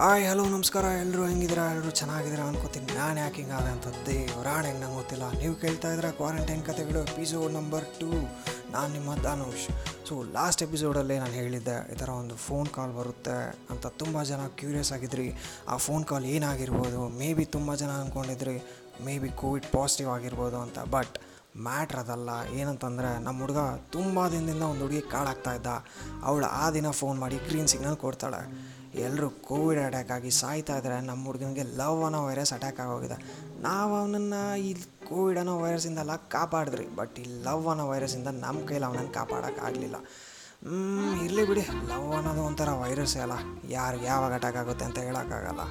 Hi hello, ನಮಸ್ಕಾರ. ಎಲ್ಲರೂ ಹೆಂಗಿದ್ದೀರಾ? ಎಲ್ಲರೂ ಚೆನ್ನಾಗಿದ್ದೀರಾ ಅನ್ಕೋತೀನಿ. ನಾನು ಯಾಕೆ ಹಿಂಗಾದೆ ಅಂತ ದೇವರಾಣ ಹೆಂಗೆ ನಂಗೆ ಗೊತ್ತಿಲ್ಲ. ನೀವು ಕೇಳ್ತಾ ಇದ್ರೆ ಕ್ವಾರಂಟೈನ್ ಕಥೆಗಳು ಎಪಿಸೋಡ್ ನಂಬರ್ ಟೂ ನಾನು ನಿಮ್ಮ ಧನುಷ್. ಸೊ ಲಾಸ್ಟ್ ಎಪಿಸೋಡಲ್ಲಿ ನಾನು ಹೇಳಿದ್ದೆ, ಈ ಥರ ಒಂದು ಫೋನ್ ಕಾಲ್ ಬರುತ್ತೆ ಅಂತ ತುಂಬ ಜನ ಕ್ಯೂರಿಯಸ್ ಆಗಿದ್ರಿ. ಆ ಫೋನ್ ಕಾಲ್ ಏನಾಗಿರ್ಬೋದು? ಮೇ ಬಿ ತುಂಬ ಜನ ಅಂದ್ಕೊಂಡಿದ್ರಿ ಮೇ ಬಿ ಕೋವಿಡ್ ಪಾಸಿಟಿವ್ ಆಗಿರ್ಬೋದು ಅಂತ. ಬಟ್ ಮ್ಯಾಟ್ರ್ ಅದಲ್ಲ. ಏನಂತಂದರೆ ನಮ್ಮ ಹುಡುಗ ತುಂಬ ದಿನದಿಂದ ಒಂದು ಹುಡುಗಿ ಕಾಡಾಗ್ತಾ ಇದ್ದ. ಅವಳು ಆ ದಿನ ಫೋನ್ ಮಾಡಿ ಗ್ರೀನ್ ಸಿಗ್ನಲ್ ಕೊಡ್ತಾಳೆ. ಎಲ್ಲರೂ ಕೋವಿಡ್ ಅಟ್ಯಾಕ್ ಆಗಿ ಸಾಯ್ತಾ ಇದ್ದಾರೆ ನಮ್ಮ ಹುಡುಗನಿಗೆ ಲವ್ ಅನ್ನೋ ವೈರಸ್ ಅಟ್ಯಾಕ್ ಆಗೋಗಿದೆ. ನಾವು ಅವನನ್ನು ಈ ಕೋವಿಡ್ ಅನ್ನೋ ವೈರಸ್ಸಿಂದೆಲ್ಲ ಕಾಪಾಡಿದ್ರಿ ಬಟ್ ಈ ಲವ್ ಅನ್ನೋ ವೈರಸ್ಸಿಂದ ನಮ್ಮ ಕೈಲಿ ಅವನನ್ನು ಕಾಪಾಡೋಕ್ಕಾಗಲಿಲ್ಲ ಇರಲಿ ಬಿಡಿ. ಲವ್ ಅನ್ನೋದು ಒಂಥರ ವೈರಸ್ಸೇ ಅಲ್ಲ. ಯಾರು ಯಾವಾಗ ಅಟ್ಯಾಕ್ ಆಗುತ್ತೆ ಅಂತ ಹೇಳೋಕ್ಕಾಗಲ್ಲ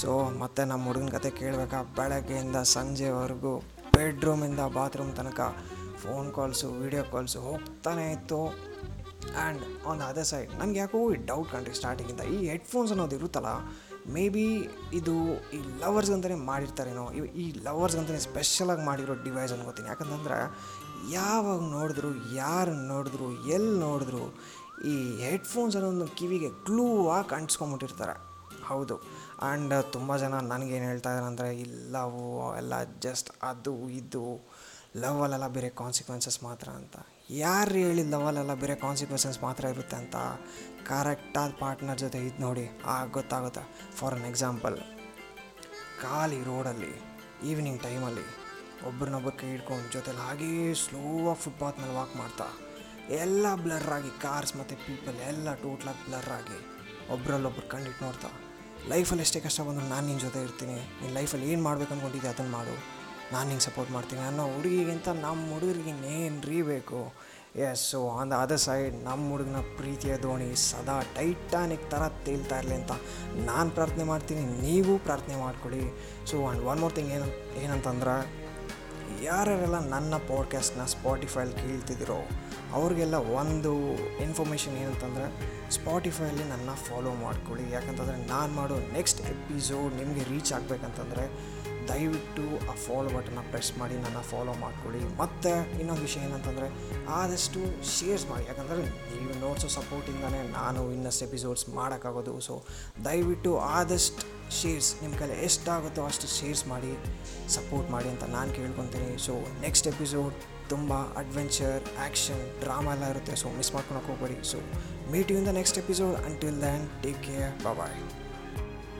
ಸೊ ಮತ್ತೆ ನಮ್ಮ ಹುಡುಗನ ಕತೆ ಕೇಳಬೇಕಾ? ಬೆಳಗ್ಗೆಯಿಂದ ಸಂಜೆವರೆಗೂ ಬೆಡ್ರೂಮಿಂದ ಬಾತ್ರೂಮ್ ತನಕ ಫೋನ್ ಕಾಲ್ಸು ವೀಡಿಯೋ ಕಾಲ್ಸು ಹೋಗ್ತಾನೆ ಇತ್ತು. ಆ್ಯಂಡ್ ಆನ್ ಅದರ್ ಸೈಡ್ ನನಗೆ ಯಾಕೋ ಈ ಡೌಟ್ ಕಂಡ್ರಿ ಸ್ಟಾರ್ಟಿಂಗಿಂದ ಈ ಹೆಡ್ಫೋನ್ಸ್ ಅನ್ನೋದು ಇರುತ್ತಲ್ಲ ಮೇ ಬಿ ಇದು ಈ ಲವರ್ಸ್ ಅಂತಲೇ ಮಾಡಿರ್ತಾರೇನೋ, ಈ ಲವರ್ಸ್ಗಂತಲೇ ಸ್ಪೆಷಲಾಗಿ ಮಾಡಿರೋ ಡಿವೈಸ್ ಅನ್ಕೋತೀನಿ. ಯಾಕಂತಂದ್ರೆ ಯಾವಾಗ ನೋಡಿದ್ರು, ಯಾರು ನೋಡಿದ್ರು ಎಲ್ಲಿ ನೋಡಿದ್ರು, ಈ ಹೆಡ್ಫೋನ್ಸ್ ಅನ್ನೋದು ಕಿವಿಗೆ ಗ್ಲೂ ಆಗಿ ಅಂಟಿಸ್ಕೊಂಬಿಟ್ಟಿರ್ತಾರೆ. ಹೌದು. ಆ್ಯಂಡ್ ತುಂಬ ಜನ ನನಗೇನು ಹೇಳ್ತಾ ಇದ್ದಾರೆ ಅಂದರೆ ಇಲ್ಲವು ಎಲ್ಲ ಜಸ್ಟ್ ಅದು, ಇದು. ಲವಲ್ಲೆಲ್ಲ ಬೇರೆ ಕಾನ್ಸಿಕ್ವೆನ್ಸಸ್ ಮಾತ್ರ ಅಂತ. ಯಾರು ಹೇಳಿ ಲವಲ್ಲೆಲ್ಲ ಬೇರೆ ಕಾನ್ಸಿಕ್ವೆನ್ಸಸ್ ಮಾತ್ರ ಇರುತ್ತೆ ಅಂತ? ಕರೆಕ್ಟಾದ ಪಾರ್ಟ್ನರ್ ಜೊತೆ ಇದು ನೋಡಿ. ಆಗ ಗೊತ್ತಾಗುತ್ತೆ. ಫಾರ್ ಅನ್ ಎಕ್ಸಾಂಪಲ್ ಖಾಲಿ ರೋಡಲ್ಲಿ ಈವ್ನಿಂಗ್ ಟೈಮಲ್ಲಿ ಒಬ್ರನ್ನೊಬ್ಬರು ಕೈ ಹಿಡ್ಕೊಂಡು ಜೊತೆಲಿ ಹಾಗೇ ಸ್ಲೋವಾಗಿ ಫುಟ್ಪಾತ್ ಮೇಲೆ ವಾಕ್ ಮಾಡ್ತಾ, ಎಲ್ಲ ಬ್ಲರ್ ಆಗಿ ಕಾರ್ಸ್ ಮತ್ತು ಪೀಪಲ್ ಎಲ್ಲ ಟೋಟ್ಲಾಗಿ ಆಗಿ ಒಬ್ರಲ್ಲೊಬ್ರು ಕಂಡಿಟ್ಟು ನೋಡ್ತಾ ಲೈಫಲ್ಲಿ ಎಷ್ಟೇ ಕಷ್ಟ ಬಂದರೂ ನಾನು ನಿನ್ನ ಜೊತೆ ಇರ್ತೀನಿ ನಿನ್ನ ಲೈಫಲ್ಲಿ ಏನು ಮಾಡ್ಬೇಕು ಅಂದ್ಕೊಂಡಿದ್ದೆ ಅದನ್ನು ಮಾಡು. ನಾನು ನಿಂಗೆ ಸಪೋರ್ಟ್ ಮಾಡ್ತೀನಿ ಅನ್ನೋ ಹುಡುಗಿಗಿಂತ ನಮ್ಮ ಹುಡುಗರಿಗೆ ಇನ್ನೇನು ರೀ ಬೇಕು yes so on the other side ನಮ್ಮ ಹುಡುಗನ ಪ್ರೀತಿಯ ದೋಣಿ ಸದಾ ಟೈಟಾನಿಕ್ ಥರ ತೇಲ್ತಾ ಇರಲಿ ಅಂತ ನಾನು ಪ್ರಾರ್ಥನೆ ಮಾಡ್ತೀನಿ, ನೀವು ಪ್ರಾರ್ಥನೆ ಮಾಡ್ಕೊಳ್ಳಿ so and one more thing ಏನು ಏನಂತಂದ್ರೆ, ಯಾರ್ಯಾರೆಲ್ಲ ನನ್ನ ಪಾಡ್ಕಾಸ್ಟ್ನ ಸ್ಪಾಟಿಫೈಲಿ ಕೇಳ್ತಿದ್ದೀರೋ ಅವ್ರಿಗೆಲ್ಲ ಒಂದು ಇನ್ಫಾರ್ಮೇಷನ್ ಏನಂತಂದರೆ ಸ್ಪಾಟಿಫೈಲಿ ನನ್ನ ಫಾಲೋ ಮಾಡ್ಕೊಳ್ಳಿ ಯಾಕಂತಂದರೆ ನಾನು ಮಾಡೋ ನೆಕ್ಸ್ಟ್ ಎಪಿಸೋಡ್ ನಿಮಗೆ ರೀಚ್ ಆಗಬೇಕಂತಂದರೆ ದಯವಿಟ್ಟು ಆ ಫಾಲೋ ಬಟನ್ನ ಪ್ರೆಸ್ ಮಾಡಿ, ನನ್ನ ಫಾಲೋ ಮಾಡ್ಕೊಳ್ಳಿ. ಮತ್ತು ಇನ್ನೊಂದು ವಿಷಯ ಏನಂತಂದರೆ, ಆದಷ್ಟು ಶೇರ್ಸ್ ಮಾಡಿ. ಯಾಕಂದರೆ ನೀವು ನೋಟ್ಸು ಸಪೋರ್ಟಿಂದನೇ ನಾನು ಇನ್ನಷ್ಟು ಎಪಿಸೋಡ್ಸ್ ಮಾಡೋಕ್ಕಾಗೋದು. ಸೊ ದಯವಿಟ್ಟು ಆದಷ್ಟು ಶೇರ್ಸ್ ನಿಮ್ಮ ಕೈಲಿ ಎಷ್ಟಾಗುತ್ತೋ ಅಷ್ಟು ಶೇರ್ಸ್ ಮಾಡಿ ಸಪೋರ್ಟ್ ಮಾಡಿ ಅಂತ ನಾನು ಕೇಳ್ಕೊತೀನಿ. ಸೊ ನೆಕ್ಸ್ಟ್ ಎಪಿಸೋಡ್ ತುಂಬ ಅಡ್ವೆಂಚರ್ ಆ್ಯಕ್ಷನ್ ಡ್ರಾಮಾ ಎಲ್ಲ ಇರುತ್ತೆ. ಸೊ ಮಿಸ್ ಮಾಡ್ಕೊಳಕ್ಕೆ ಹೋಗ್ಬೇಡಿ. So meet you in the next episode until then take care bye